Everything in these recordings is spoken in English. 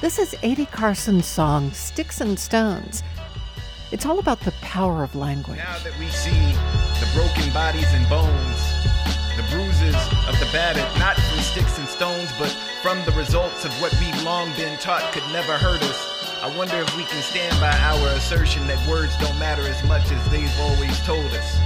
This is A.D. Carson's song, Sticks and Stones. It's all about the power of language. Now that we see the broken bodies and bones, the bruises of the battered, not from sticks and stones, but from the results of what we've long been taught could never hurt us. I wonder if we can stand by our assertion that words don't matter as much as they've always told us.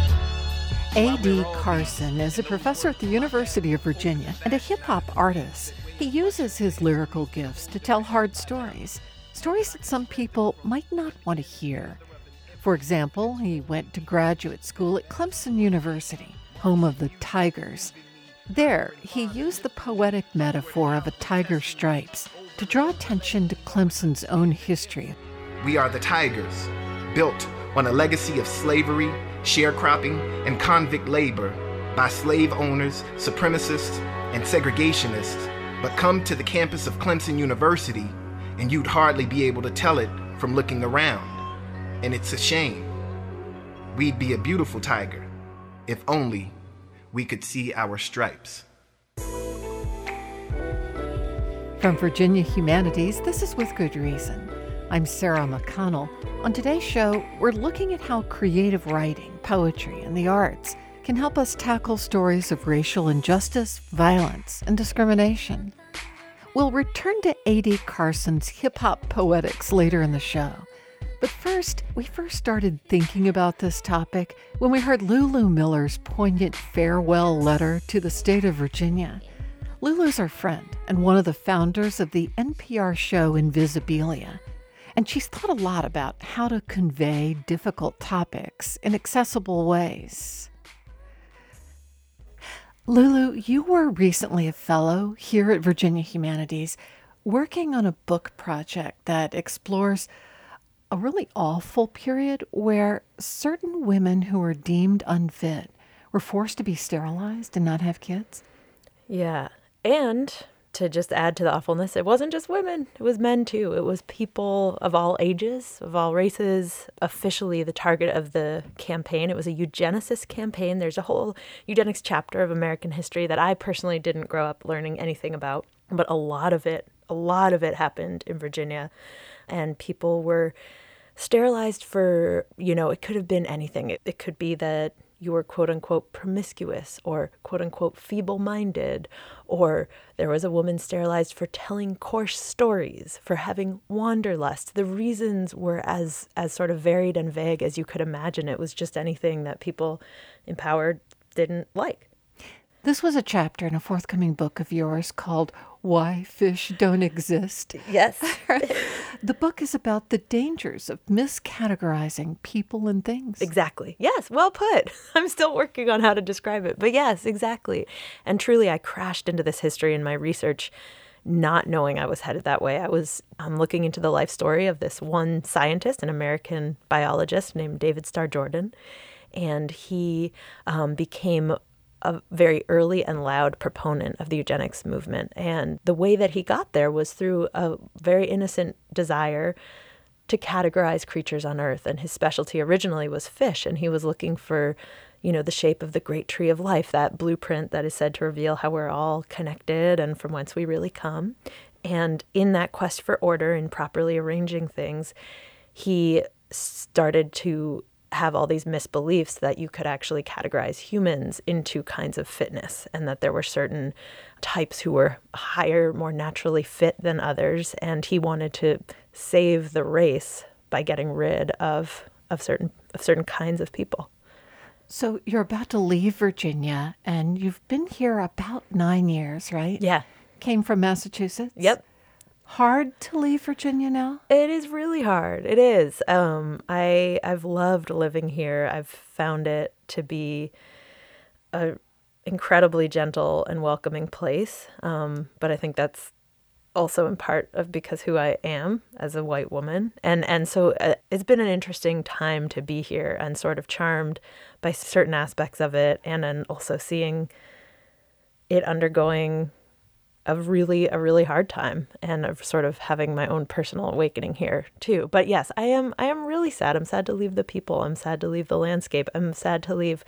A.D. Carson is a professor at the University of Virginia and a hip hop artist. He uses his lyrical gifts to tell hard stories, stories that some people might not want to hear. For example, he went to graduate school at Clemson University, home of the Tigers. There, he used the poetic metaphor of a tiger's stripes to draw attention to Clemson's own history. We are the Tigers, built on a legacy of slavery, sharecropping, and convict labor by slave owners, supremacists, and segregationists but come to the campus of Clemson University and you'd hardly be able to tell it from looking around. And it's a shame. We'd be a beautiful tiger if only we could see our stripes. From Virginia Humanities, this is With Good Reason. I'm Sarah McConnell. On today's show, we're looking at how creative writing, poetry, and the arts can help us tackle stories of racial injustice, violence, and discrimination. We'll return to A.D. Carson's hip hop poetics later in the show. But first, we first started thinking about this topic when we heard Lulu Miller's poignant farewell letter to the state of Virginia. Lulu's our friend and one of the founders of the NPR show Invisibilia, and she's thought a lot about how to convey difficult topics in accessible ways. Lulu, you were recently a fellow here at Virginia Humanities working on a book project that explores a really awful period where certain women who were deemed unfit were forced to be sterilized and not have kids. Yeah. And to just add to the awfulness, it wasn't just women, it was men too. It was people of all ages, of all races, officially the target of the campaign. It was a eugenicist campaign. There's a whole eugenics chapter of American history that I personally didn't grow up learning anything about, but a lot of it, a lot of it happened in Virginia. And people were sterilized for, you know, it could have been anything. It, it could be that you were quote unquote promiscuous or quote unquote feeble minded, or there was a woman sterilized for telling coarse stories, for having wanderlust. The reasons were as, as sort of varied and vague as you could imagine. It was just anything that people empowered didn't like. This was a chapter in a forthcoming book of yours called Why Fish Don't Exist. Yes. the book is about the dangers of miscategorizing people and things. Exactly. Yes, well put. I'm still working on how to describe it. But yes, exactly. And truly, I crashed into this history in my research not knowing I was headed that way. I was um, looking into the life story of this one scientist, an American biologist named David Starr Jordan. And he um, became a very early and loud proponent of the eugenics movement. And the way that he got there was through a very innocent desire to categorize creatures on earth. And his specialty originally was fish, and he was looking for, you know, the shape of the great tree of life, that blueprint that is said to reveal how we're all connected and from whence we really come. And in that quest for order and properly arranging things, he started to have all these misbeliefs that you could actually categorize humans into kinds of fitness and that there were certain types who were higher, more naturally fit than others. And he wanted to save the race by getting rid of, of certain of certain kinds of people. So you're about to leave Virginia and you've been here about nine years, right? Yeah. Came from Massachusetts? Yep hard to leave Virginia now? It is really hard. It is. Um, I I've loved living here. I've found it to be a incredibly gentle and welcoming place. Um, but I think that's also in part of because who I am as a white woman, and and so uh, it's been an interesting time to be here and sort of charmed by certain aspects of it, and then also seeing it undergoing a really a really hard time and of sort of having my own personal awakening here too. But yes, I am I am really sad. I'm sad to leave the people. I'm sad to leave the landscape. I'm sad to leave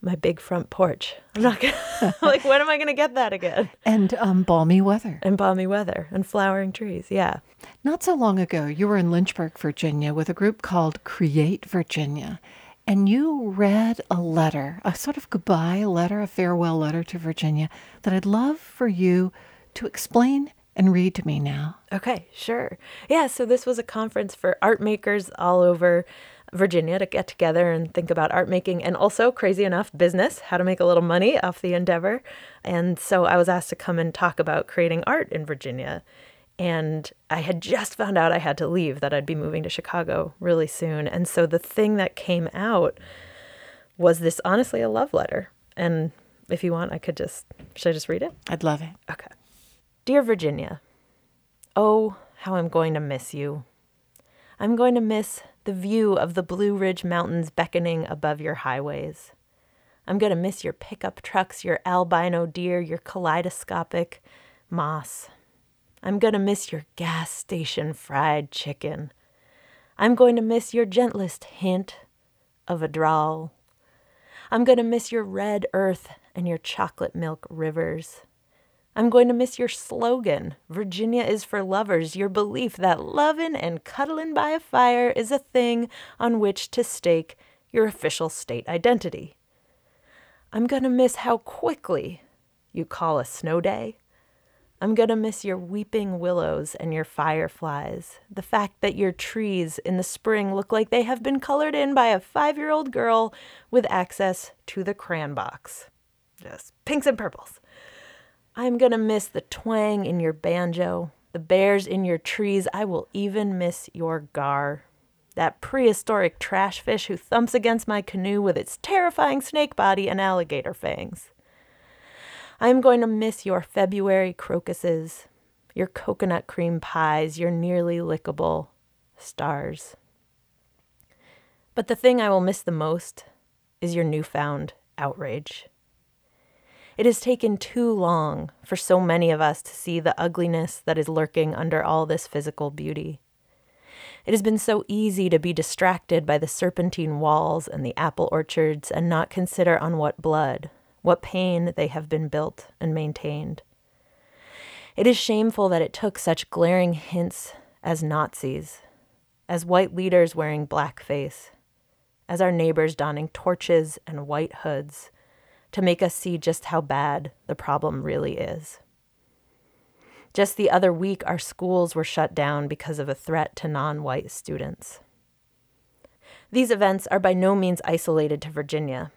my big front porch. I'm not gonna like when am I gonna get that again? And um, balmy weather. And balmy weather and flowering trees. Yeah. Not so long ago, you were in Lynchburg, Virginia, with a group called Create Virginia, and you read a letter, a sort of goodbye letter, a farewell letter to Virginia that I'd love for you to explain and read to me now. Okay, sure. Yeah, so this was a conference for art makers all over Virginia to get together and think about art making and also, crazy enough, business, how to make a little money off the endeavor. And so I was asked to come and talk about creating art in Virginia. And I had just found out I had to leave, that I'd be moving to Chicago really soon. And so the thing that came out was this honestly a love letter. And if you want, I could just, should I just read it? I'd love it. Okay. Dear Virginia, oh, how I'm going to miss you. I'm going to miss the view of the Blue Ridge Mountains beckoning above your highways. I'm going to miss your pickup trucks, your albino deer, your kaleidoscopic moss. I'm going to miss your gas station fried chicken. I'm going to miss your gentlest hint of a drawl. I'm going to miss your red earth and your chocolate milk rivers. I'm going to miss your slogan, Virginia is for lovers, your belief that lovin' and cuddlin' by a fire is a thing on which to stake your official state identity. I'm going to miss how quickly you call a snow day I'm going to miss your weeping willows and your fireflies. The fact that your trees in the spring look like they have been colored in by a five year old girl with access to the crayon box. Just pinks and purples. I'm going to miss the twang in your banjo, the bears in your trees. I will even miss your gar. That prehistoric trash fish who thumps against my canoe with its terrifying snake body and alligator fangs. I am going to miss your February crocuses, your coconut cream pies, your nearly lickable stars. But the thing I will miss the most is your newfound outrage. It has taken too long for so many of us to see the ugliness that is lurking under all this physical beauty. It has been so easy to be distracted by the serpentine walls and the apple orchards and not consider on what blood, what pain they have been built and maintained. It is shameful that it took such glaring hints as Nazis, as white leaders wearing blackface, as our neighbors donning torches and white hoods to make us see just how bad the problem really is. Just the other week, our schools were shut down because of a threat to non white students. These events are by no means isolated to Virginia.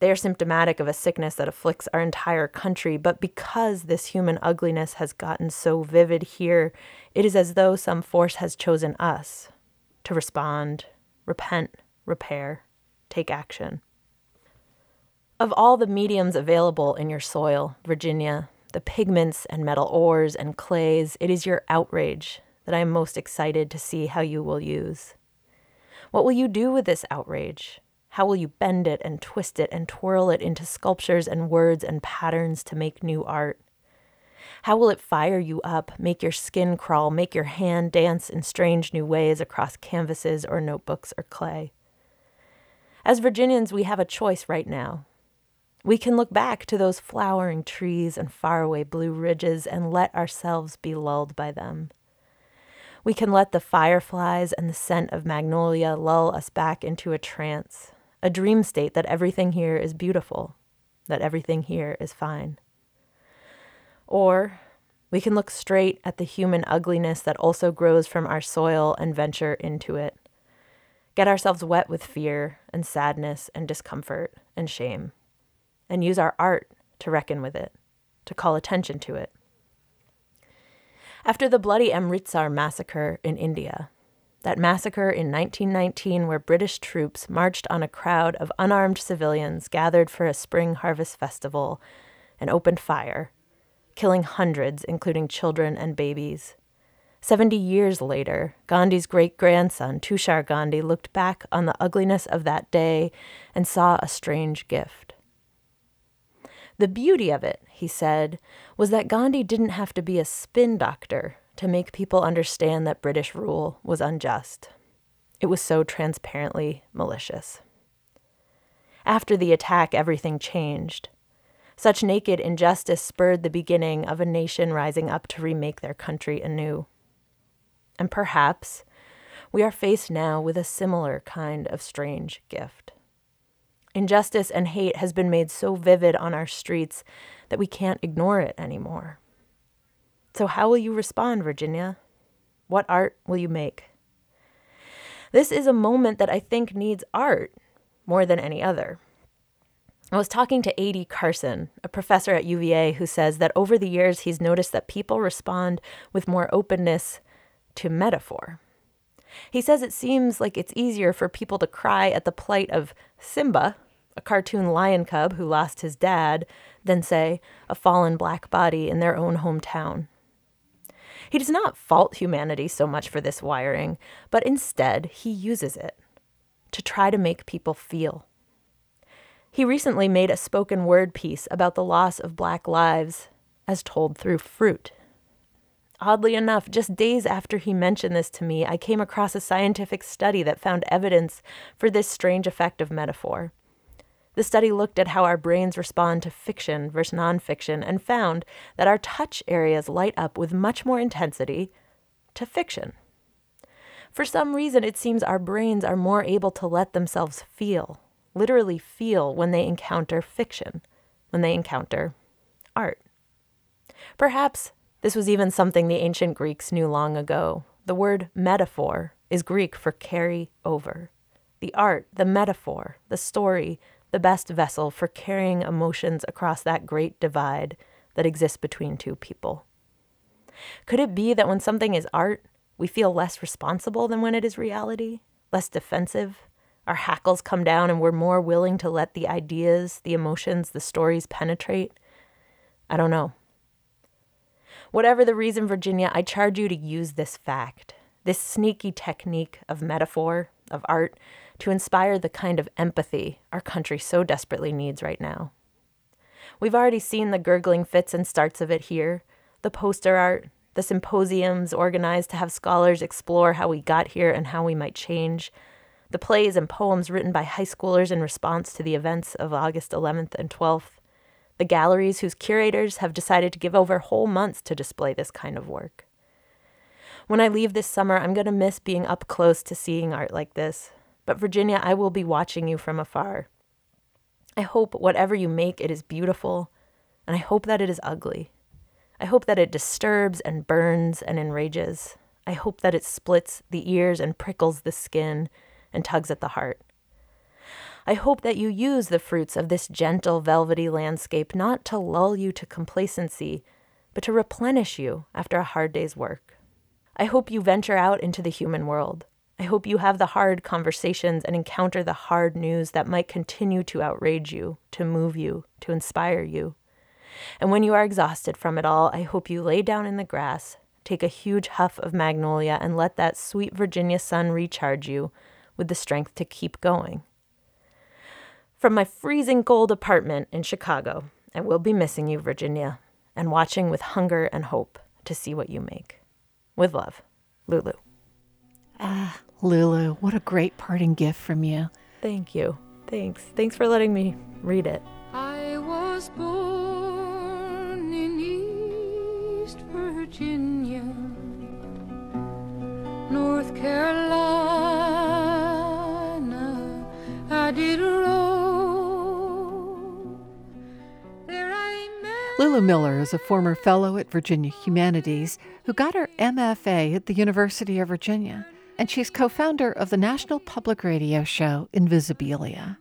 They are symptomatic of a sickness that afflicts our entire country, but because this human ugliness has gotten so vivid here, it is as though some force has chosen us to respond, repent, repair, take action. Of all the mediums available in your soil, Virginia, the pigments and metal ores and clays, it is your outrage that I am most excited to see how you will use. What will you do with this outrage? How will you bend it and twist it and twirl it into sculptures and words and patterns to make new art? How will it fire you up, make your skin crawl, make your hand dance in strange new ways across canvases or notebooks or clay? As Virginians, we have a choice right now. We can look back to those flowering trees and faraway blue ridges and let ourselves be lulled by them. We can let the fireflies and the scent of magnolia lull us back into a trance a dream state that everything here is beautiful, that everything here is fine. Or we can look straight at the human ugliness that also grows from our soil and venture into it. Get ourselves wet with fear and sadness and discomfort and shame, and use our art to reckon with it, to call attention to it. After the bloody Amritsar massacre in India, that massacre in 1919 where British troops marched on a crowd of unarmed civilians gathered for a spring harvest festival and opened fire, killing hundreds, including children and babies. Seventy years later, Gandhi's great grandson, Tushar Gandhi, looked back on the ugliness of that day and saw a strange gift. The beauty of it, he said, was that Gandhi didn't have to be a spin doctor to make people understand that British rule was unjust. It was so transparently malicious. After the attack, everything changed. Such naked injustice spurred the beginning of a nation rising up to remake their country anew. And perhaps we are faced now with a similar kind of strange gift. Injustice and hate has been made so vivid on our streets that we can't ignore it anymore. So, how will you respond, Virginia? What art will you make? This is a moment that I think needs art more than any other. I was talking to A.D. Carson, a professor at UVA, who says that over the years he's noticed that people respond with more openness to metaphor. He says it seems like it's easier for people to cry at the plight of Simba, a cartoon lion cub who lost his dad, than, say, a fallen black body in their own hometown. He does not fault humanity so much for this wiring, but instead he uses it to try to make people feel. He recently made a spoken word piece about the loss of black lives as told through fruit. Oddly enough, just days after he mentioned this to me, I came across a scientific study that found evidence for this strange effect of metaphor. The study looked at how our brains respond to fiction versus nonfiction and found that our touch areas light up with much more intensity to fiction. For some reason, it seems our brains are more able to let themselves feel literally feel when they encounter fiction, when they encounter art. Perhaps this was even something the ancient Greeks knew long ago. The word metaphor is Greek for carry over. The art, the metaphor, the story, the best vessel for carrying emotions across that great divide that exists between two people. Could it be that when something is art, we feel less responsible than when it is reality, less defensive, our hackles come down and we're more willing to let the ideas, the emotions, the stories penetrate? I don't know. Whatever the reason, Virginia, I charge you to use this fact, this sneaky technique of metaphor, of art, to inspire the kind of empathy our country so desperately needs right now. We've already seen the gurgling fits and starts of it here the poster art, the symposiums organized to have scholars explore how we got here and how we might change, the plays and poems written by high schoolers in response to the events of August 11th and 12th, the galleries whose curators have decided to give over whole months to display this kind of work. When I leave this summer, I'm going to miss being up close to seeing art like this. But Virginia, I will be watching you from afar. I hope whatever you make, it is beautiful, and I hope that it is ugly. I hope that it disturbs and burns and enrages. I hope that it splits the ears and prickles the skin and tugs at the heart. I hope that you use the fruits of this gentle, velvety landscape not to lull you to complacency, but to replenish you after a hard day's work. I hope you venture out into the human world. I hope you have the hard conversations and encounter the hard news that might continue to outrage you, to move you, to inspire you. And when you are exhausted from it all, I hope you lay down in the grass, take a huge huff of magnolia, and let that sweet Virginia sun recharge you with the strength to keep going. From my freezing cold apartment in Chicago, I will be missing you, Virginia, and watching with hunger and hope to see what you make. With love, Lulu. Ah, Lulu, what a great parting gift from you. Thank you. Thanks. Thanks for letting me read it. I was born in East Virginia, North Carolina. Lulu Miller is a former fellow at Virginia Humanities who got her MFA at the University of Virginia, and she's co founder of the national public radio show Invisibilia.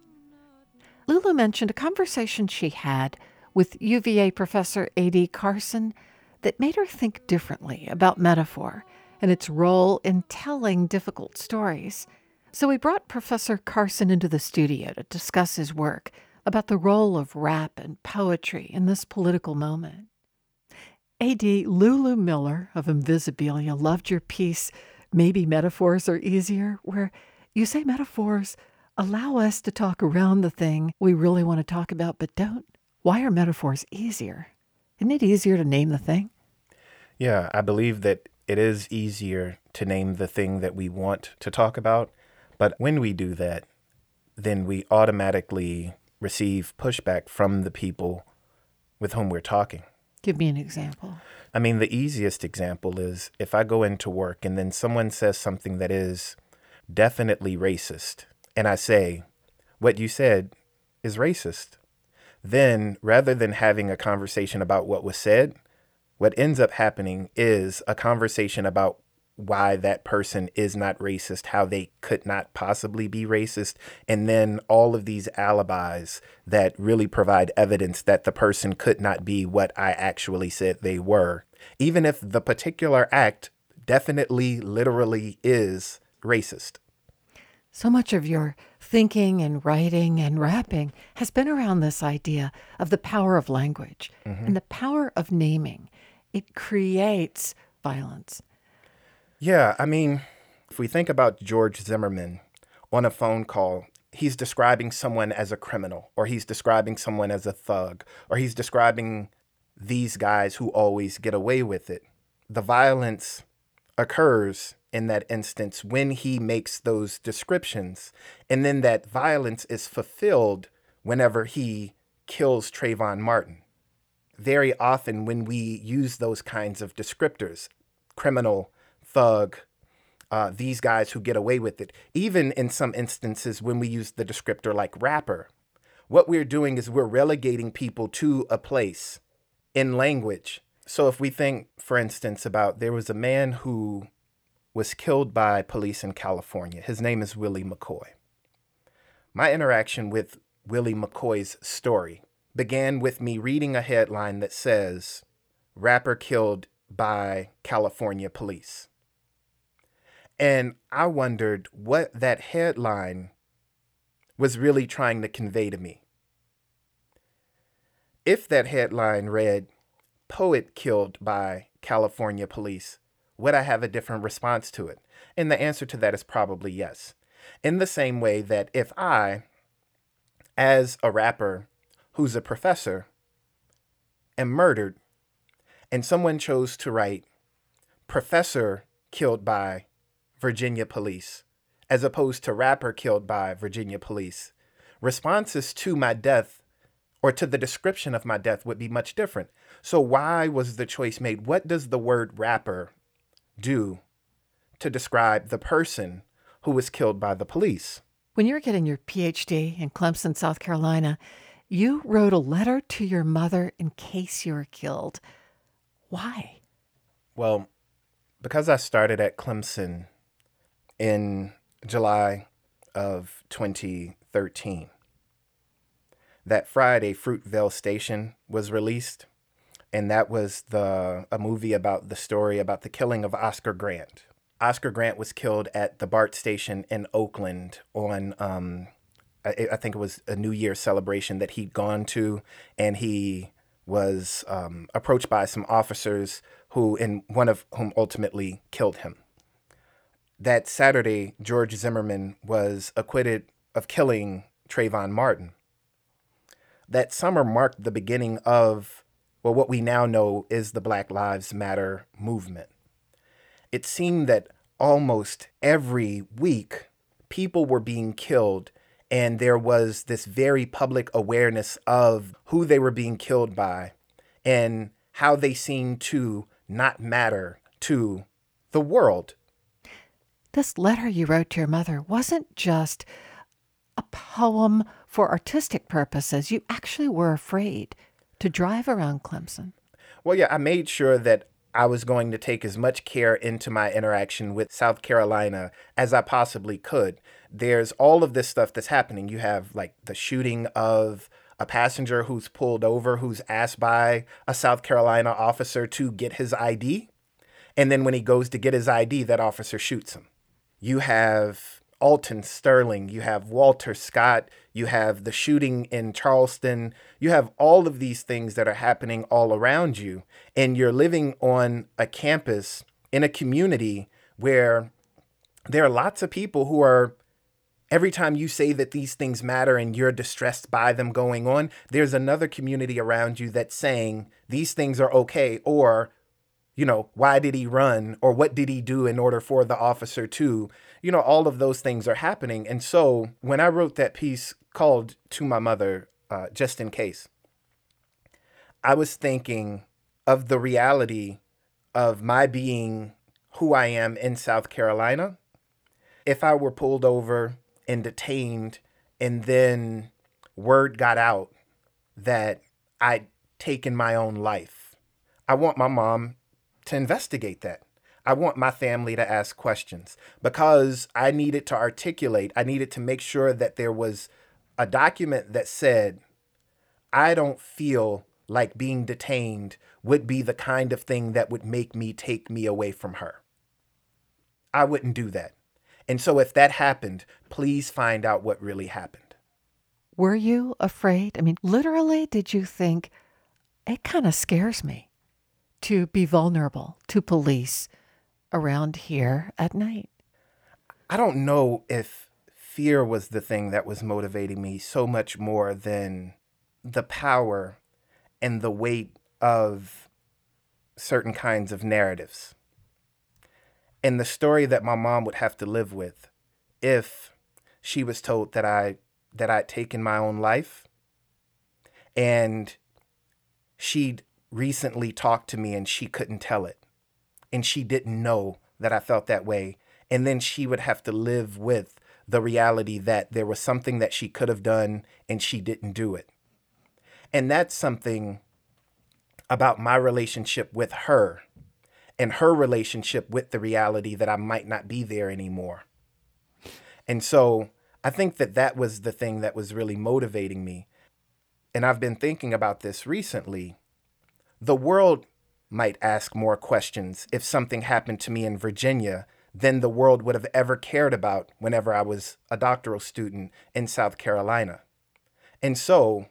Lulu mentioned a conversation she had with UVA professor A.D. Carson that made her think differently about metaphor and its role in telling difficult stories. So we brought Professor Carson into the studio to discuss his work about the role of rap and poetry in this political moment. AD Lulu Miller of Invisibilia loved your piece, Maybe Metaphors Are Easier, where you say metaphors allow us to talk around the thing we really want to talk about, but don't. Why are metaphors easier? Isn't it easier to name the thing? Yeah, I believe that it is easier to name the thing that we want to talk about but when we do that, then we automatically receive pushback from the people with whom we're talking. Give me an example. I mean, the easiest example is if I go into work and then someone says something that is definitely racist, and I say, What you said is racist. Then, rather than having a conversation about what was said, what ends up happening is a conversation about why that person is not racist, how they could not possibly be racist, and then all of these alibis that really provide evidence that the person could not be what I actually said they were, even if the particular act definitely, literally is racist. So much of your thinking and writing and rapping has been around this idea of the power of language mm-hmm. and the power of naming. It creates violence. Yeah, I mean, if we think about George Zimmerman on a phone call, he's describing someone as a criminal, or he's describing someone as a thug, or he's describing these guys who always get away with it. The violence occurs in that instance when he makes those descriptions, and then that violence is fulfilled whenever he kills Trayvon Martin. Very often, when we use those kinds of descriptors, criminal, thug, uh, these guys who get away with it, even in some instances when we use the descriptor like rapper, what we're doing is we're relegating people to a place in language. So if we think, for instance, about there was a man who was killed by police in California. His name is Willie McCoy. My interaction with Willie McCoy's story began with me reading a headline that says, Rapper killed by California police. And I wondered what that headline was really trying to convey to me. If that headline read, Poet killed by California police, would I have a different response to it? And the answer to that is probably yes. In the same way that if I, as a rapper who's a professor, am murdered, and someone chose to write, Professor killed by Virginia police, as opposed to rapper killed by Virginia police, responses to my death or to the description of my death would be much different. So, why was the choice made? What does the word rapper do to describe the person who was killed by the police? When you were getting your PhD in Clemson, South Carolina, you wrote a letter to your mother in case you were killed. Why? Well, because I started at Clemson in July of 2013, that Friday, Fruitvale Station was released, and that was the a movie about the story about the killing of Oscar Grant. Oscar Grant was killed at the BART station in Oakland on, um, I, I think it was a New Year celebration that he'd gone to, and he was um, approached by some officers who, and one of whom ultimately killed him. That Saturday, George Zimmerman was acquitted of killing Trayvon Martin. That summer marked the beginning of, well, what we now know is the Black Lives Matter movement. It seemed that almost every week people were being killed, and there was this very public awareness of who they were being killed by and how they seemed to not matter to the world. This letter you wrote to your mother wasn't just a poem for artistic purposes. You actually were afraid to drive around Clemson. Well, yeah, I made sure that I was going to take as much care into my interaction with South Carolina as I possibly could. There's all of this stuff that's happening. You have like the shooting of a passenger who's pulled over, who's asked by a South Carolina officer to get his ID. And then when he goes to get his ID, that officer shoots him. You have Alton Sterling, you have Walter Scott, you have the shooting in Charleston, you have all of these things that are happening all around you. And you're living on a campus in a community where there are lots of people who are, every time you say that these things matter and you're distressed by them going on, there's another community around you that's saying these things are okay or you know, why did he run or what did he do in order for the officer to, you know, all of those things are happening. And so when I wrote that piece called To My Mother, uh, just in case, I was thinking of the reality of my being who I am in South Carolina, if I were pulled over and detained and then word got out that I'd taken my own life, I want my mom to investigate that. I want my family to ask questions because I needed to articulate, I needed to make sure that there was a document that said, I don't feel like being detained would be the kind of thing that would make me take me away from her. I wouldn't do that. And so if that happened, please find out what really happened. Were you afraid? I mean, literally, did you think, it kind of scares me to be vulnerable to police around here at night? I don't know if fear was the thing that was motivating me so much more than the power and the weight of certain kinds of narratives and the story that my mom would have to live with if she was told that I that I'd taken my own life and she'd recently talked to me and she couldn't tell it and she didn't know that I felt that way and then she would have to live with the reality that there was something that she could have done and she didn't do it and that's something about my relationship with her and her relationship with the reality that I might not be there anymore. And so I think that that was the thing that was really motivating me. And I've been thinking about this recently. The world might ask more questions if something happened to me in Virginia than the world would have ever cared about whenever I was a doctoral student in South Carolina. And so,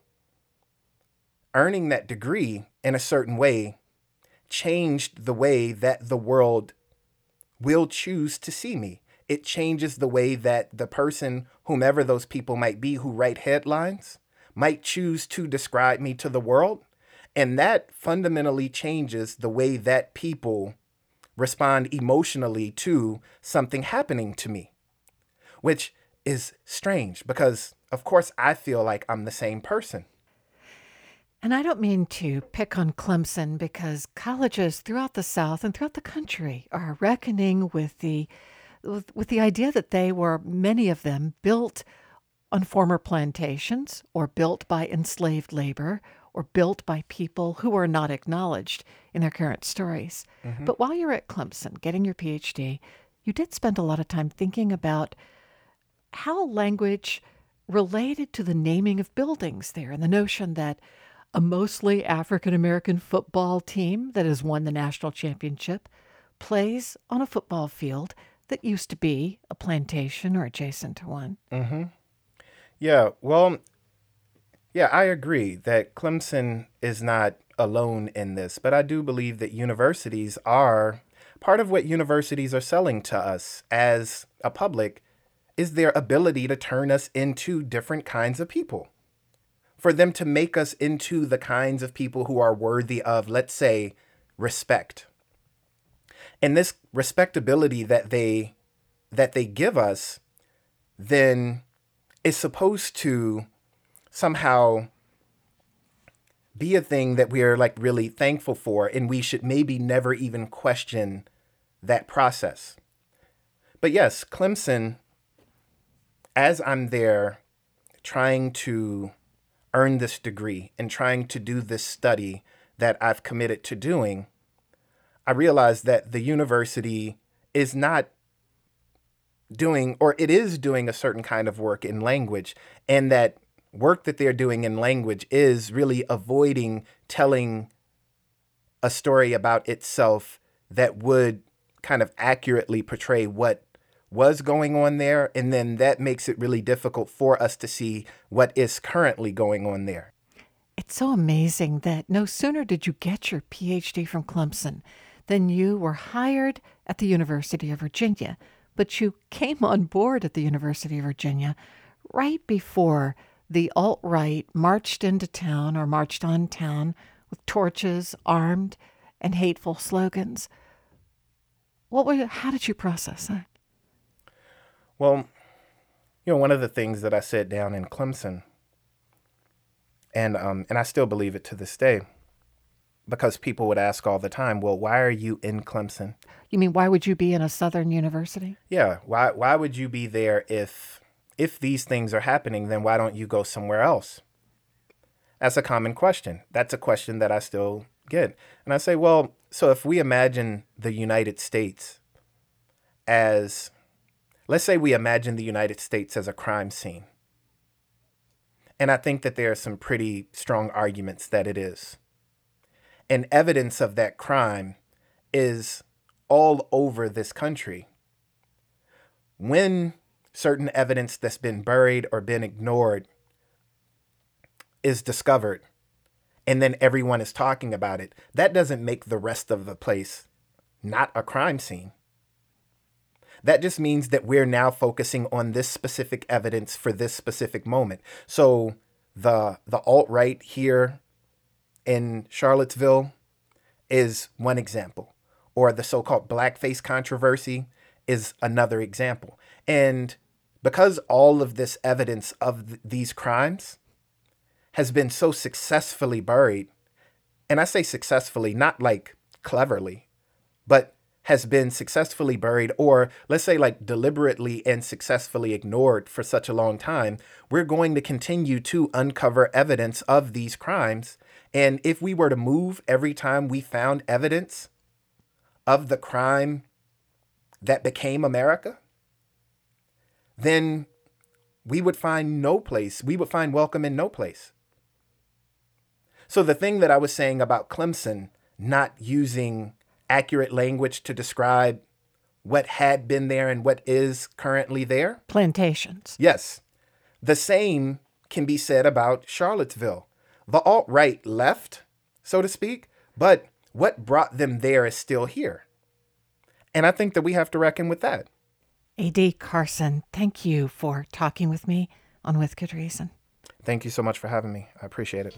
earning that degree in a certain way changed the way that the world will choose to see me. It changes the way that the person, whomever those people might be who write headlines, might choose to describe me to the world. And that fundamentally changes the way that people respond emotionally to something happening to me, which is strange because, of course, I feel like I'm the same person. And I don't mean to pick on Clemson because colleges throughout the South and throughout the country are reckoning with the with, with the idea that they were many of them built on former plantations or built by enslaved labor or built by people who are not acknowledged in their current stories. Mm-hmm. But while you're at Clemson getting your PhD, you did spend a lot of time thinking about how language related to the naming of buildings there and the notion that a mostly African American football team that has won the national championship plays on a football field that used to be a plantation or adjacent to one. Mm-hmm. Yeah, well, yeah, I agree that Clemson is not alone in this, but I do believe that universities are part of what universities are selling to us as a public is their ability to turn us into different kinds of people for them to make us into the kinds of people who are worthy of, let's say, respect. And this respectability that they that they give us then is supposed to somehow be a thing that we are like really thankful for and we should maybe never even question that process. But yes, Clemson as I'm there trying to earn this degree and trying to do this study that I've committed to doing, I realized that the university is not doing, or it is doing a certain kind of work in language, and that work that they're doing in language is really avoiding telling a story about itself that would kind of accurately portray what was going on there. And then that makes it really difficult for us to see what is currently going on there. It's so amazing that no sooner did you get your PhD from Clemson than you were hired at the University of Virginia, but you came on board at the University of Virginia right before the alt right marched into town or marched on town with torches, armed, and hateful slogans. What were, how did you process that? Well, you know, one of the things that I said down in Clemson, and um, and I still believe it to this day, because people would ask all the time, well, why are you in Clemson? You mean why would you be in a southern university? Yeah, why why would you be there if if these things are happening, then why don't you go somewhere else? That's a common question. That's a question that I still get. And I say, well, so if we imagine the United States as let's say we imagine the United States as a crime scene. And I think that there are some pretty strong arguments that it is. And evidence of that crime is all over this country. When certain evidence that's been buried or been ignored is discovered, and then everyone is talking about it, that doesn't make the rest of the place not a crime scene. That just means that we're now focusing on this specific evidence for this specific moment. So the the alt right here in Charlottesville is one example, or the so-called blackface controversy is another example. And because all of this evidence of th- these crimes has been so successfully buried, and I say successfully, not like cleverly, but has been successfully buried, or let's say like deliberately and successfully ignored for such a long time, we're going to continue to uncover evidence of these crimes. And if we were to move every time we found evidence of the crime that became America, then we would find no place, we would find welcome in no place. So the thing that I was saying about Clemson not using accurate language to describe what had been there and what is currently there? Plantations. Yes. The same can be said about Charlottesville. The alt right left, so to speak, but what brought them there is still here. And I think that we have to reckon with that. A.D. Carson, thank you for talking with me on With Good Reason. Thank you so much for having me. I appreciate it.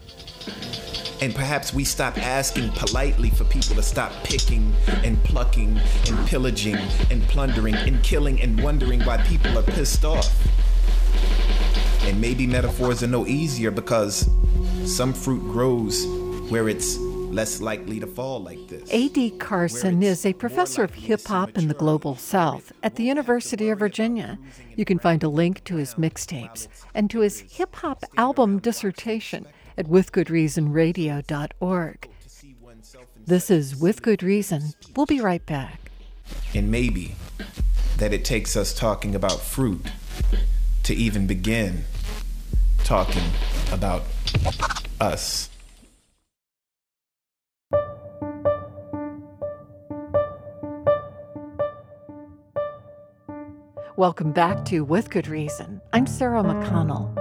And perhaps we stop asking politely for people to stop picking and plucking and pillaging and plundering and killing and wondering why people are pissed off. And maybe metaphors are no easier because some fruit grows where it's less likely to fall like this. A.D. Carson is a professor of hip hop in the global south at the University of Virginia. You can find a link to his mixtapes and to his hip hop album dissertation at withgoodreasonradio.org. This is With Good Reason. We'll be right back. And maybe that it takes us talking about fruit to even begin talking about us. Welcome back to With Good Reason. I'm Sarah McConnell.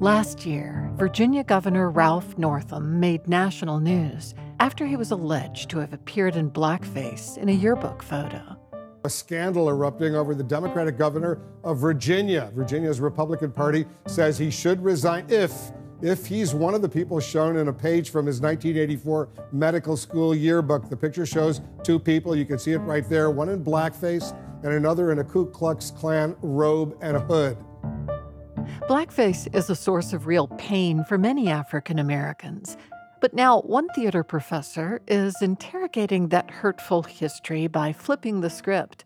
Last year, Virginia Governor Ralph Northam made national news after he was alleged to have appeared in blackface in a yearbook photo. A scandal erupting over the Democratic governor of Virginia. Virginia's Republican Party says he should resign if if he's one of the people shown in a page from his 1984 medical school yearbook. The picture shows two people. You can see it right there, one in blackface and another in a Ku Klux Klan robe and a hood. Blackface is a source of real pain for many African Americans. But now, one theater professor is interrogating that hurtful history by flipping the script.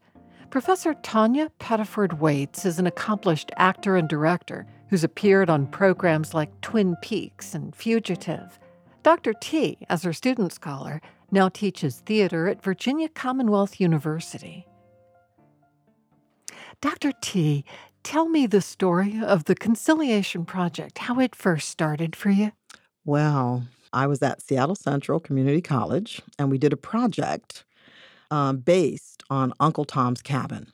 Professor Tawnya Pettiford Wates is an accomplished actor and director who's appeared on programs like Twin Peaks and Fugitive. Dr. T, as her student scholar, now teaches theater at Virginia Commonwealth University. Dr. T, tell me the story of the Conciliation Project, how it first started for you. Well, I was at Seattle Central Community College, and we did a project um, based on Uncle Tom's Cabin.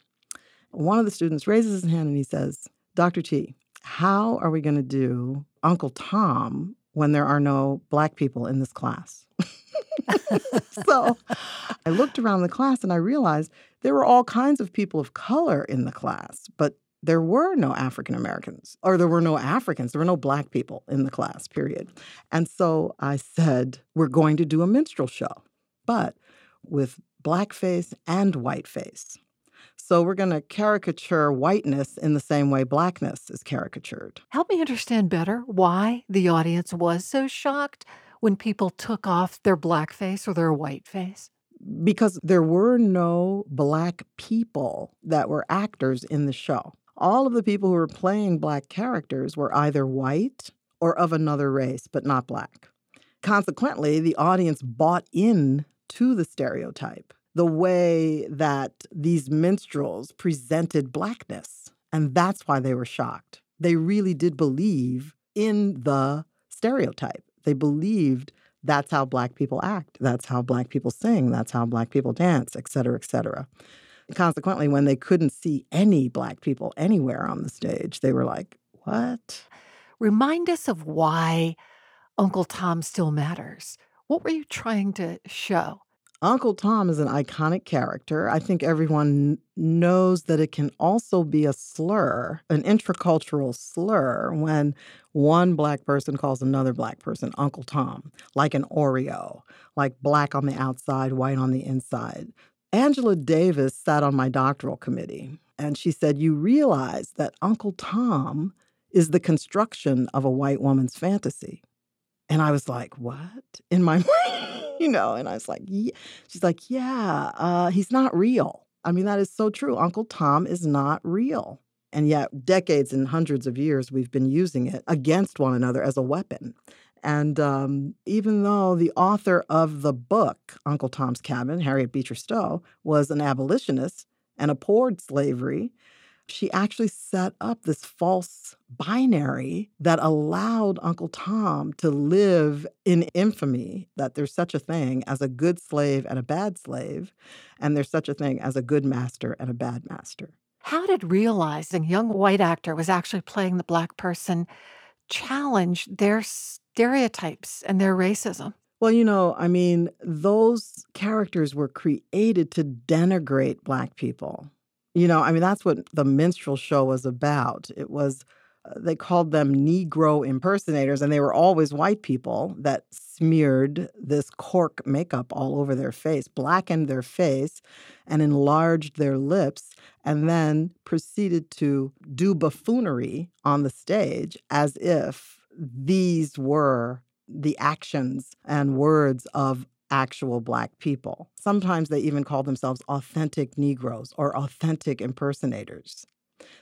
One of the students raises his hand and he says, Dr. T, how are we going to do Uncle Tom when there are no black people in this class? so I looked around the class and I realized there were all kinds of people of color in the class, but there were no African Americans, or there were no Africans, there were no black people in the class, period. And so I said, we're going to do a minstrel show, but with blackface and whiteface. So we're going to caricature whiteness in the same way blackness is caricatured. Help me understand better why the audience was so shocked when people took off their black face or their white face? Because there were no black people that were actors in the show. All of the people who were playing black characters were either white or of another race, but not black. Consequently, the audience bought in to the stereotype, the way that these minstrels presented blackness. And that's why they were shocked. They really did believe in the stereotype. They believed that's how black people act, that's how black people sing, that's how black people dance, et cetera, et cetera. Consequently, when they couldn't see any black people anywhere on the stage, they were like, what? Remind us of why Uncle Tom still matters. What were you trying to show? Uncle Tom is an iconic character. I think everyone knows that it can also be a slur, an intracultural slur, when one black person calls another black person Uncle Tom, like an Oreo, like black on the outside, white on the inside. Angela Davis sat on my doctoral committee, and she said, You realize that Uncle Tom is the construction of a white woman's fantasy. And I was like, what? In my mind, you know, and I was like, yeah. she's like, yeah, uh, he's not real. I mean, that is so true. Uncle Tom is not real. And yet, decades and hundreds of years, we've been using it against one another as a weapon. And um, even though the author of the book, Uncle Tom's Cabin, Harriet Beecher Stowe, was an abolitionist and abhorred slavery, she actually set up this false binary that allowed Uncle Tom to live in infamy that there's such a thing as a good slave and a bad slave, and there's such a thing as a good master and a bad master. How did realizing young white actor was actually playing the black person challenge their stereotypes and their racism? Well, you know, I mean, those characters were created to denigrate black people. You know, I mean, that's what the minstrel show was about. It was, uh, they called them Negro impersonators, and they were always white people that smeared this cork makeup all over their face, blackened their face, and enlarged their lips, and then proceeded to do buffoonery on the stage as if these were the actions and words of actual Black people. Sometimes they even call themselves authentic Negroes or authentic impersonators.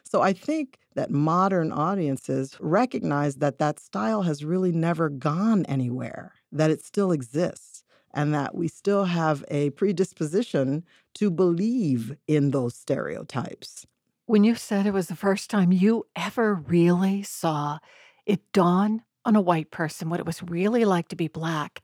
So I think that modern audiences recognize that that style has really never gone anywhere, that it still exists, and that we still have a predisposition to believe in those stereotypes. When you said it was the first time you ever really saw it dawn on a white person what it was really like to be Black,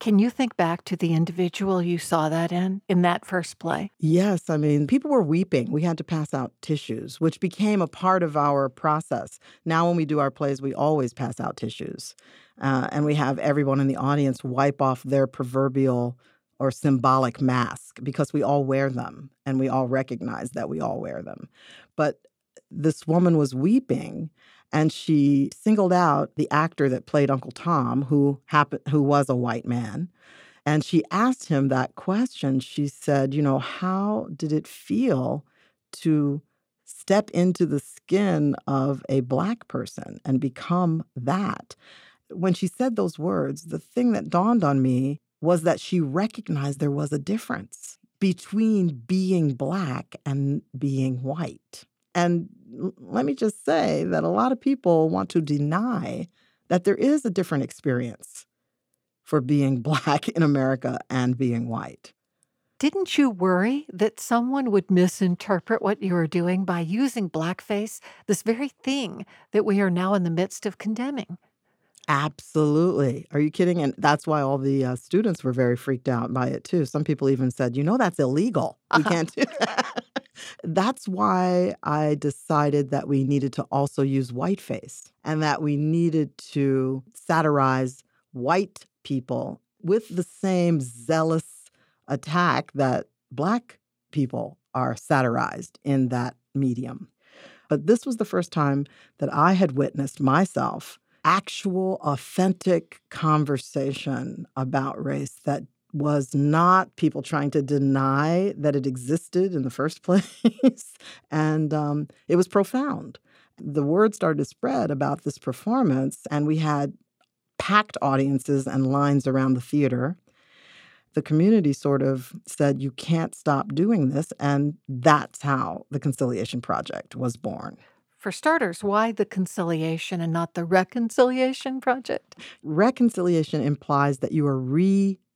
can you think back to the individual you saw that in, in that first play? Yes. I mean, people were weeping. We had to pass out tissues, which became a part of our process. Now, when we do our plays, we always pass out tissues. Uh, and we have everyone in the audience wipe off their proverbial or symbolic mask because we all wear them and we all recognize that we all wear them. But this woman was weeping and she singled out the actor that played Uncle Tom, who happened who was a white man. And she asked him that question. She said, "You know, how did it feel to step into the skin of a black person and become that?" When she said those words, the thing that dawned on me was that she recognized there was a difference between being black and being white. And let me just say that a lot of people want to deny that there is a different experience for being black in America and being white. Didn't you worry that someone would misinterpret what you were doing by using blackface, this very thing that we are now in the midst of condemning? Absolutely. Are you kidding? And that's why all the uh, students were very freaked out by it too. Some people even said, "You know, that's illegal. We uh-huh. can't do that." That's why I decided that we needed to also use whiteface and that we needed to satirize white people with the same zealous attack that black people are satirized in that medium. But this was the first time that I had witnessed myself actual, authentic conversation about race that was not people trying to deny that it existed in the first place. and um, it was profound. The word started to spread about this performance, and we had packed audiences and lines around the theater. The community sort of said, You can't stop doing this. And that's how the Conciliation Project was born. For starters, why the conciliation and not the reconciliation project? Reconciliation implies that you are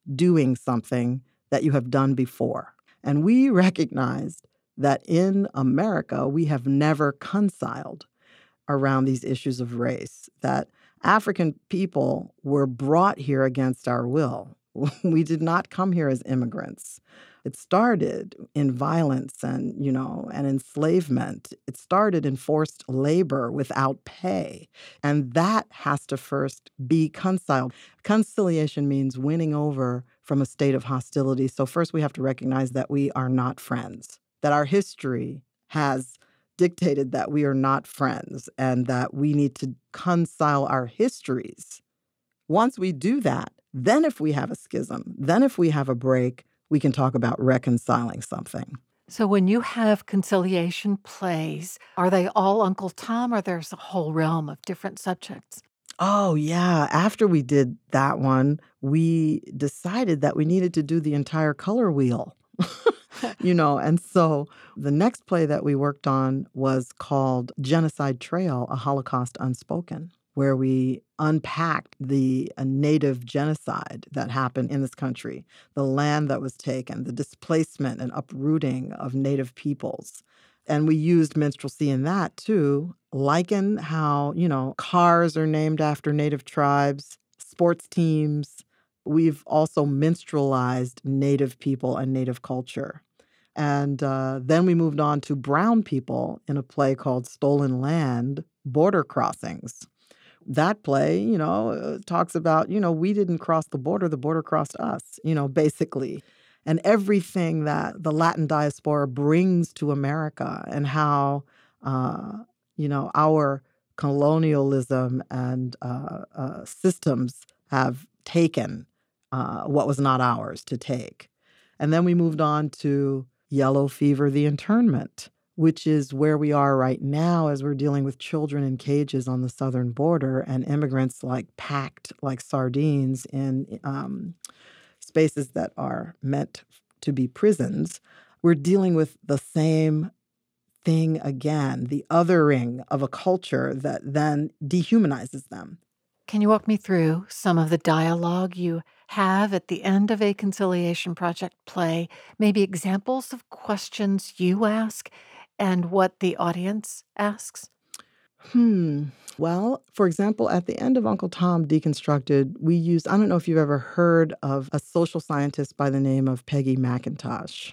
redoing something that you have done before. And we recognized that in America, we have never conciled around these issues of race, that African people were brought here against our will. We did not come here as immigrants. It started in violence and, you know, and enslavement. It started in forced labor without pay. And that has to first be conciled. Conciliation means winning over from a state of hostility. So first we have to recognize that we are not friends, that our history has dictated that we are not friends and that we need to concile our histories. Once we do that, then if we have a schism, then if we have a break, we can talk about reconciling something. So, when you have conciliation plays, are they all Uncle Tom or there's a whole realm of different subjects? Oh, yeah. After we did that one, we decided that we needed to do the entire color wheel. you know, and so the next play that we worked on was called Genocide Trail A Holocaust Unspoken where we unpacked the uh, native genocide that happened in this country, the land that was taken, the displacement and uprooting of native peoples. And we used minstrelsy in that too, liken how, you know, cars are named after native tribes, sports teams. We've also minstrelized native people and native culture. And uh, then we moved on to brown people in a play called Stolen Land Border Crossings that play, you know, uh, talks about, you know, we didn't cross the border, the border crossed us, you know, basically. And everything that the Latin diaspora brings to America and how, uh, you know, our colonialism and uh, uh, systems have taken uh, what was not ours to take. And then we moved on to Yellow Fever, the internment which is where we are right now as we're dealing with children in cages on the southern border and immigrants like packed like sardines in um, spaces that are meant to be prisons. We're dealing with the same thing again the othering of a culture that then dehumanizes them. Can you walk me through some of the dialogue you have at the end of a conciliation project play? Maybe examples of questions you ask and what the audience asks? Hmm. Well, for example, at the end of Uncle Tom Deconstructed, we used, I don't know if you've ever heard of a social scientist by the name of Peggy McIntosh,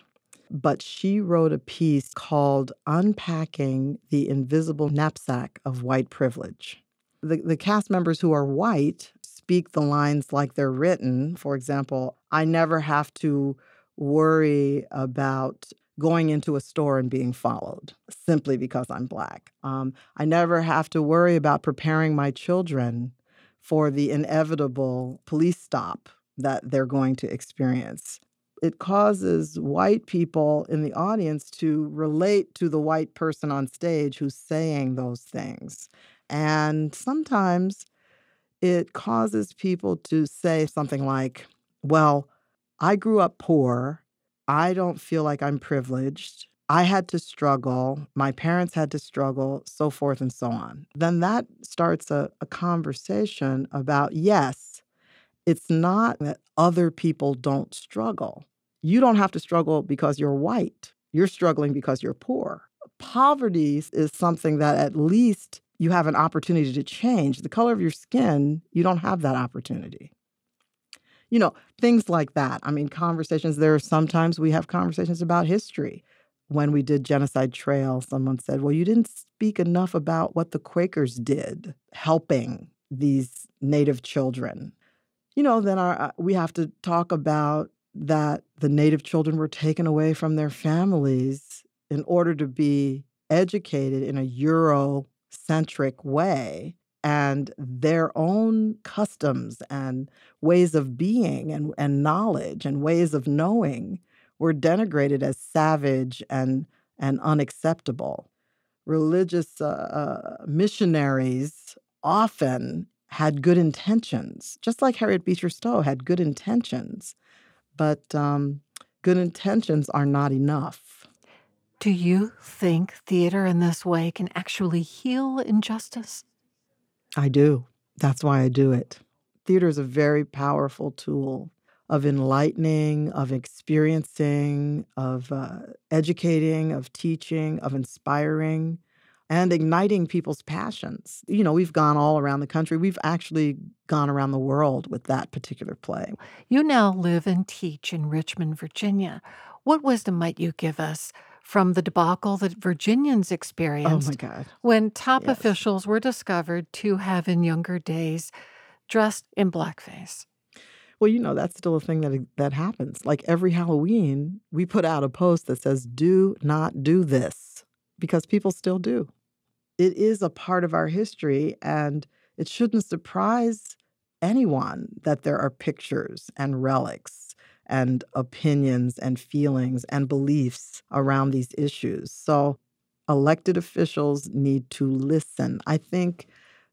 but she wrote a piece called Unpacking the Invisible Knapsack of White Privilege. The, the cast members who are white speak the lines like they're written. For example, I never have to worry about going into a store and being followed simply because I'm Black. Um, I never have to worry about preparing my children for the inevitable police stop that they're going to experience. It causes white people in the audience to relate to the white person on stage who's saying those things. And sometimes it causes people to say something like, Well, I grew up poor I don't feel like I'm privileged. I had to struggle. My parents had to struggle, so forth and so on. Then that starts a, a conversation about yes, it's not that other people don't struggle. You don't have to struggle because you're white. You're struggling because you're poor. Poverty is something that at least you have an opportunity to change. The color of your skin, you don't have that opportunity you know, things like that. I mean, conversations, there are sometimes we have conversations about history. When we did Genocide Trail, someone said, Well, you didn't speak enough about what the Quakers did helping these Native children. You know, then our, uh, we have to talk about that the Native children were taken away from their families in order to be educated in a Eurocentric way and their own customs and ways of being and, and knowledge and ways of knowing were denigrated as savage and, and unacceptable. Religious uh, uh, missionaries often had good intentions, just like Harriet Beecher Stowe had good intentions, but um, good intentions are not enough. Do you think theater in this way can actually heal injustice? I do. That's why I do it. Theater is a very powerful tool of enlightening, of experiencing, of uh, educating, of teaching, of inspiring, and igniting people's passions. You know, we've gone all around the country. We've actually gone around the world with that particular play. You now live and teach in Richmond, Virginia. What wisdom might you give us from the debacle that Virginians Oh experienced my God. when top Yes. officials were discovered to have in younger days dressed in blackface? Well, you know, that's still a thing that that happens. Like every Halloween, we put out a post that says, do not do this, because people still do. It is a part of our history, and it shouldn't surprise anyone that there are pictures and relics and opinions and feelings and beliefs around these issues. So, elected officials need to listen. I think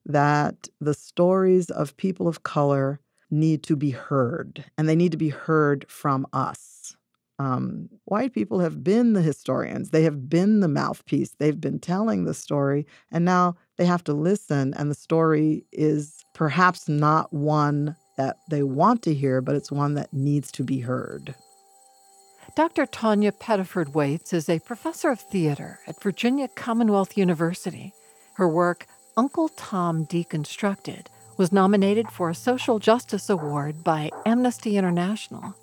that the stories of people of color need to be heard, and they need to be heard from us. Um, white people have been the historians, they have been the mouthpiece, they've been telling the story, and now they have to listen. And the story is perhaps not one that they want to hear, but it's one that needs to be heard. Dr. Tawnya Pettiford Wates is a professor of theater at Virginia Commonwealth University. Her work, Uncle Tom Deconstructed, was nominated for a Social Justice Award by Amnesty International.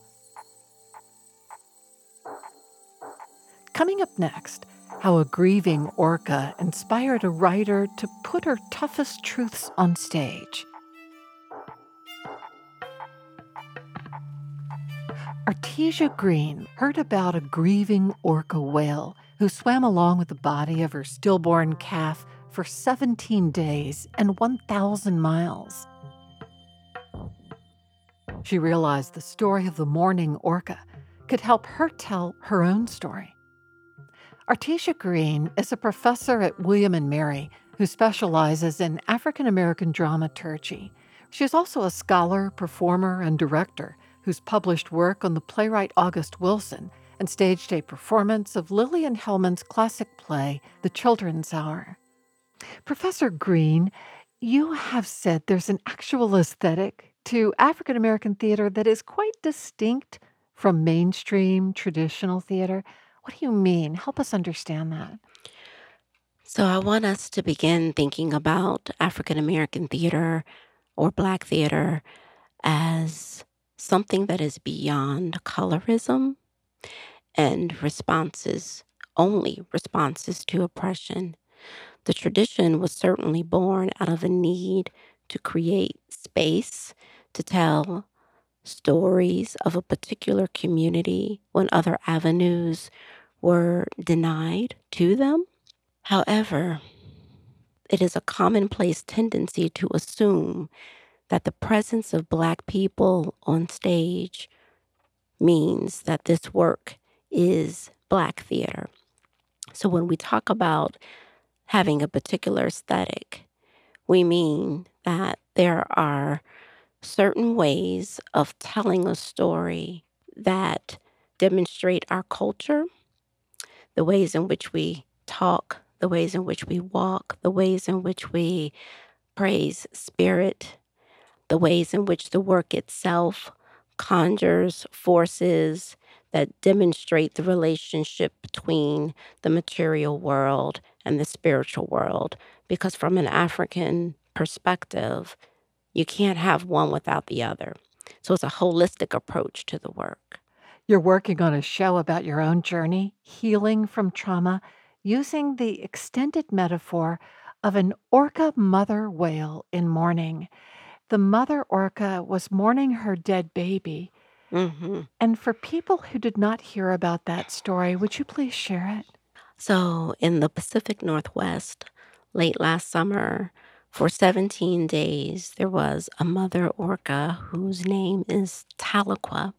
Coming up next, how a grieving orca inspired a writer to put her toughest truths on stage. Artisia Green heard about a grieving orca whale who swam along with the body of her stillborn calf for 17 days and 1,000 miles. She realized the story of the mourning orca could help her tell her own story. Artisia Green is a professor at William and Mary who specializes in African American dramaturgy. She is also a scholar, performer, and director who's published work on the playwright August Wilson and staged a performance of Lillian Hellman's classic play, The Children's Hour. Professor Green, you have said there's an actual aesthetic to African American theater that is quite distinct from mainstream traditional theater. What do you mean? Help us understand that. So, I want us to begin thinking about African American theater or Black theater as something that is beyond colorism and responses, only responses to oppression. The tradition was certainly born out of a need to create space to tell stories of a particular community when other avenues were denied to them. However, it is a commonplace tendency to assume that the presence of Black people on stage means that this work is Black theater. So when we talk about having a particular aesthetic, we mean that there are certain ways of telling a story that demonstrate our culture, the ways in which we talk, the ways in which we walk, the ways in which we praise spirit, the ways in which the work itself conjures forces that demonstrate the relationship between the material world and the spiritual world. Because from an African perspective, you can't have one without the other. So it's a holistic approach to the work. You're working on a show about your own journey, healing from trauma, using the extended metaphor of an orca mother whale in mourning. The mother orca was mourning her dead baby. hmm And for people who did not hear about that story, would you please share it? So in the Pacific Northwest, late last summer, for 17 days, there was a mother orca whose name is Tahlequah,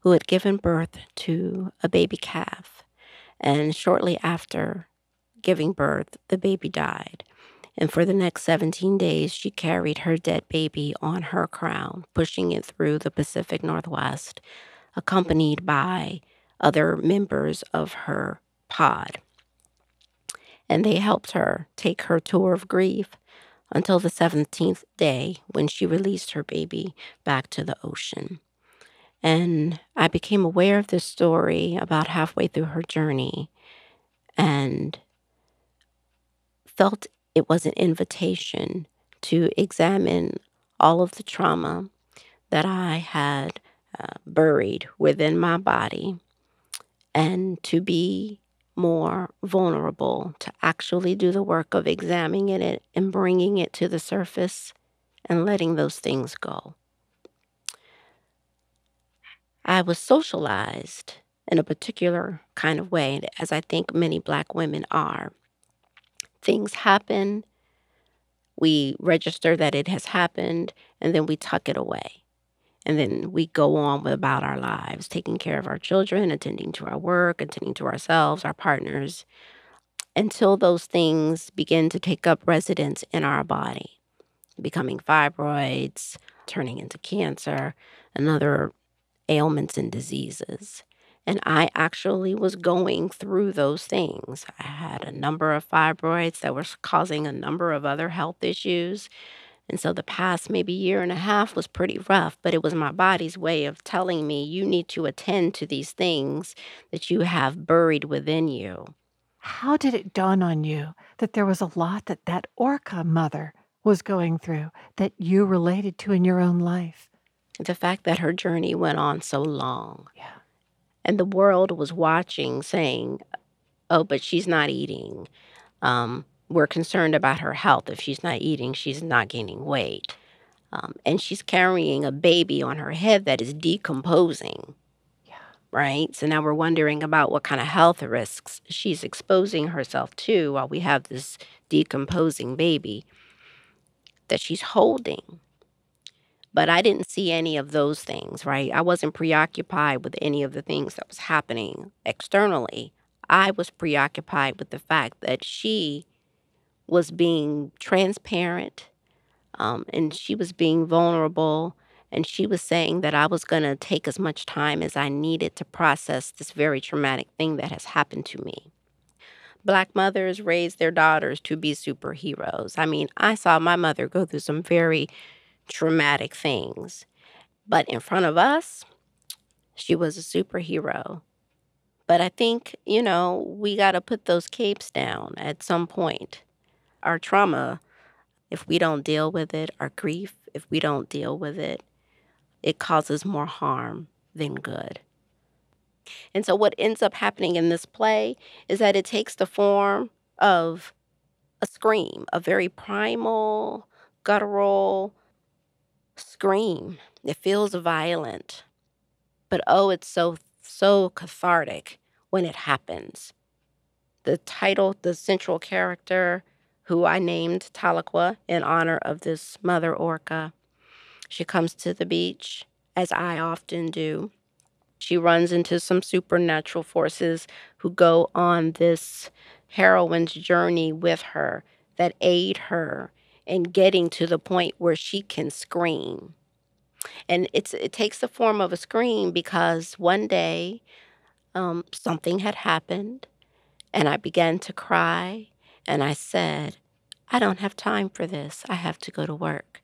who had given birth to a baby calf. And shortly after giving birth, the baby died. And for the next 17 days, she carried her dead baby on her crown, pushing it through the Pacific Northwest, accompanied by other members of her pod. And they helped her take her tour of grief until the 17th day when she released her baby back to the ocean. And I became aware of this story about halfway through her journey and felt it was an invitation to examine all of the trauma that I had uh, buried within my body and to be more vulnerable, to actually do the work of examining it and bringing it to the surface and letting those things go. I was socialized in a particular kind of way, as I think many Black women are. Things happen, we register that it has happened, and then we tuck it away. And then we go on with about our lives, taking care of our children, attending to our work, attending to ourselves, our partners, until those things begin to take up residence in our body, becoming fibroids, turning into cancer, and other ailments and diseases. And I actually was going through those things. I had a number of fibroids that were causing a number of other health issues. And so the past maybe year and a half was pretty rough, but it was my body's way of telling me you need to attend to these things that you have buried within you. How did it dawn on you that there was a lot that that orca mother was going through that you related to in your own life? The fact that her journey went on so long. Yeah. And the world was watching, saying, oh, but she's not eating. Um, we're concerned about her health. If she's not eating, she's not gaining weight. Um, and she's carrying a baby on her head that is decomposing. Yeah. Right? So now we're wondering about what kind of health risks she's exposing herself to while we have this decomposing baby that she's holding. But I didn't see any of those things, right? I wasn't preoccupied with any of the things that was happening externally. I was preoccupied with the fact that she was being transparent um, and she was being vulnerable. And she was saying that I was going to take as much time as I needed to process this very traumatic thing that has happened to me. Black mothers raise their daughters to be superheroes. I mean, I saw my mother go through some very traumatic things. But in front of us, she was a superhero. But I think, you know, we got to put those capes down at some point. Our trauma, if we don't deal with it, our grief, if we don't deal with it, it causes more harm than good. And so, what ends up happening in this play is that it takes the form of a scream, a very primal, guttural, scream. It feels violent. But oh, it's so, so cathartic when it happens. The title, the central character, who I named Tahlequah in honor of this mother orca, she comes to the beach, as I often do. She runs into some supernatural forces who go on this heroine's journey with her that aid her and getting to the point where she can scream. And it's it takes the form of a scream because one day um, something had happened and I began to cry and I said, I don't have time for this. I have to go to work.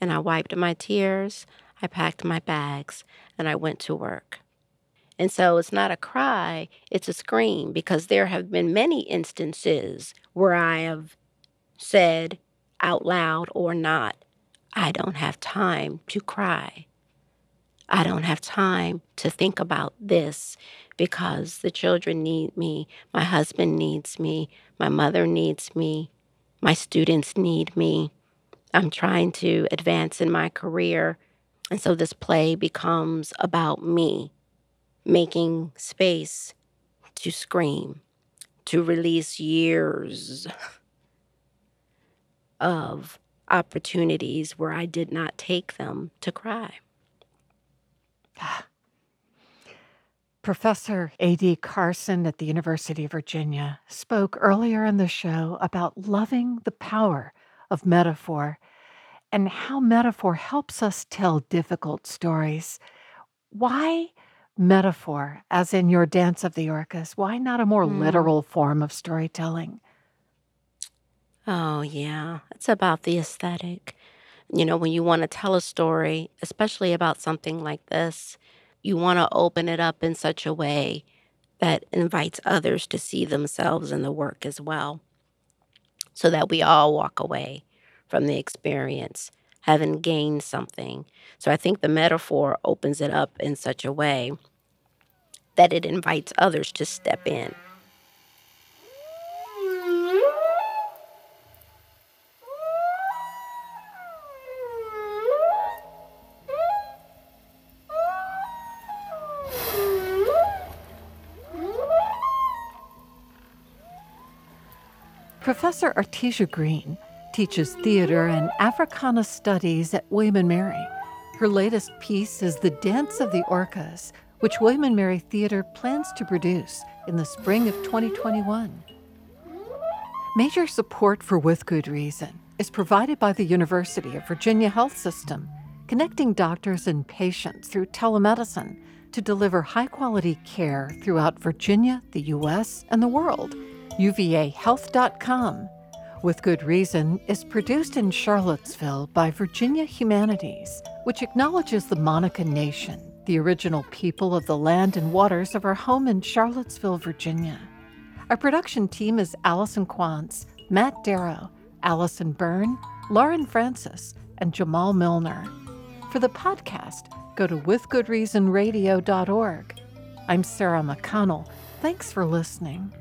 And I wiped my tears, I packed my bags, and I went to work. And so it's not a cry, it's a scream because there have been many instances where I have said, out loud or not, I don't have time to cry. I don't have time to think about this because the children need me, my husband needs me, my mother needs me, my students need me. I'm trying to advance in my career. And so this play becomes about me making space to scream, to release years of opportunities where I did not take them to cry. Professor A.D. Carson at the University of Virginia spoke earlier in the show about loving the power of metaphor and how metaphor helps us tell difficult stories. Why metaphor, as in your Dance of the Orcas? Why not a more Mm. literal form of storytelling? Oh, yeah. It's about the aesthetic. You know, when you want to tell a story, especially about something like this, you want to open it up in such a way that invites others to see themselves in the work as well, so that we all walk away from the experience having gained something. So I think the metaphor opens it up in such a way that it invites others to step in. Professor Artisia Green teaches theater and Africana studies at William Mary. Her latest piece is The Dance of the Orcas, which William Mary Theater plans to produce in the spring of 2021. Major support for With Good Reason is provided by the University of Virginia Health System, connecting doctors and patients through telemedicine to deliver high quality care throughout Virginia, the U.S., and the world. UVAHealth.com. With Good Reason is produced in Charlottesville by Virginia Humanities, which acknowledges the Monacan Nation, the original people of the land and waters of our home in Charlottesville, Virginia. Our production team is Allison Quantz, Matt Darrow, Allison Byrne, Lauren Francis, and Jamal Milner. For the podcast, go to withgoodreasonradio.org. I'm Sarah McConnell. Thanks for listening.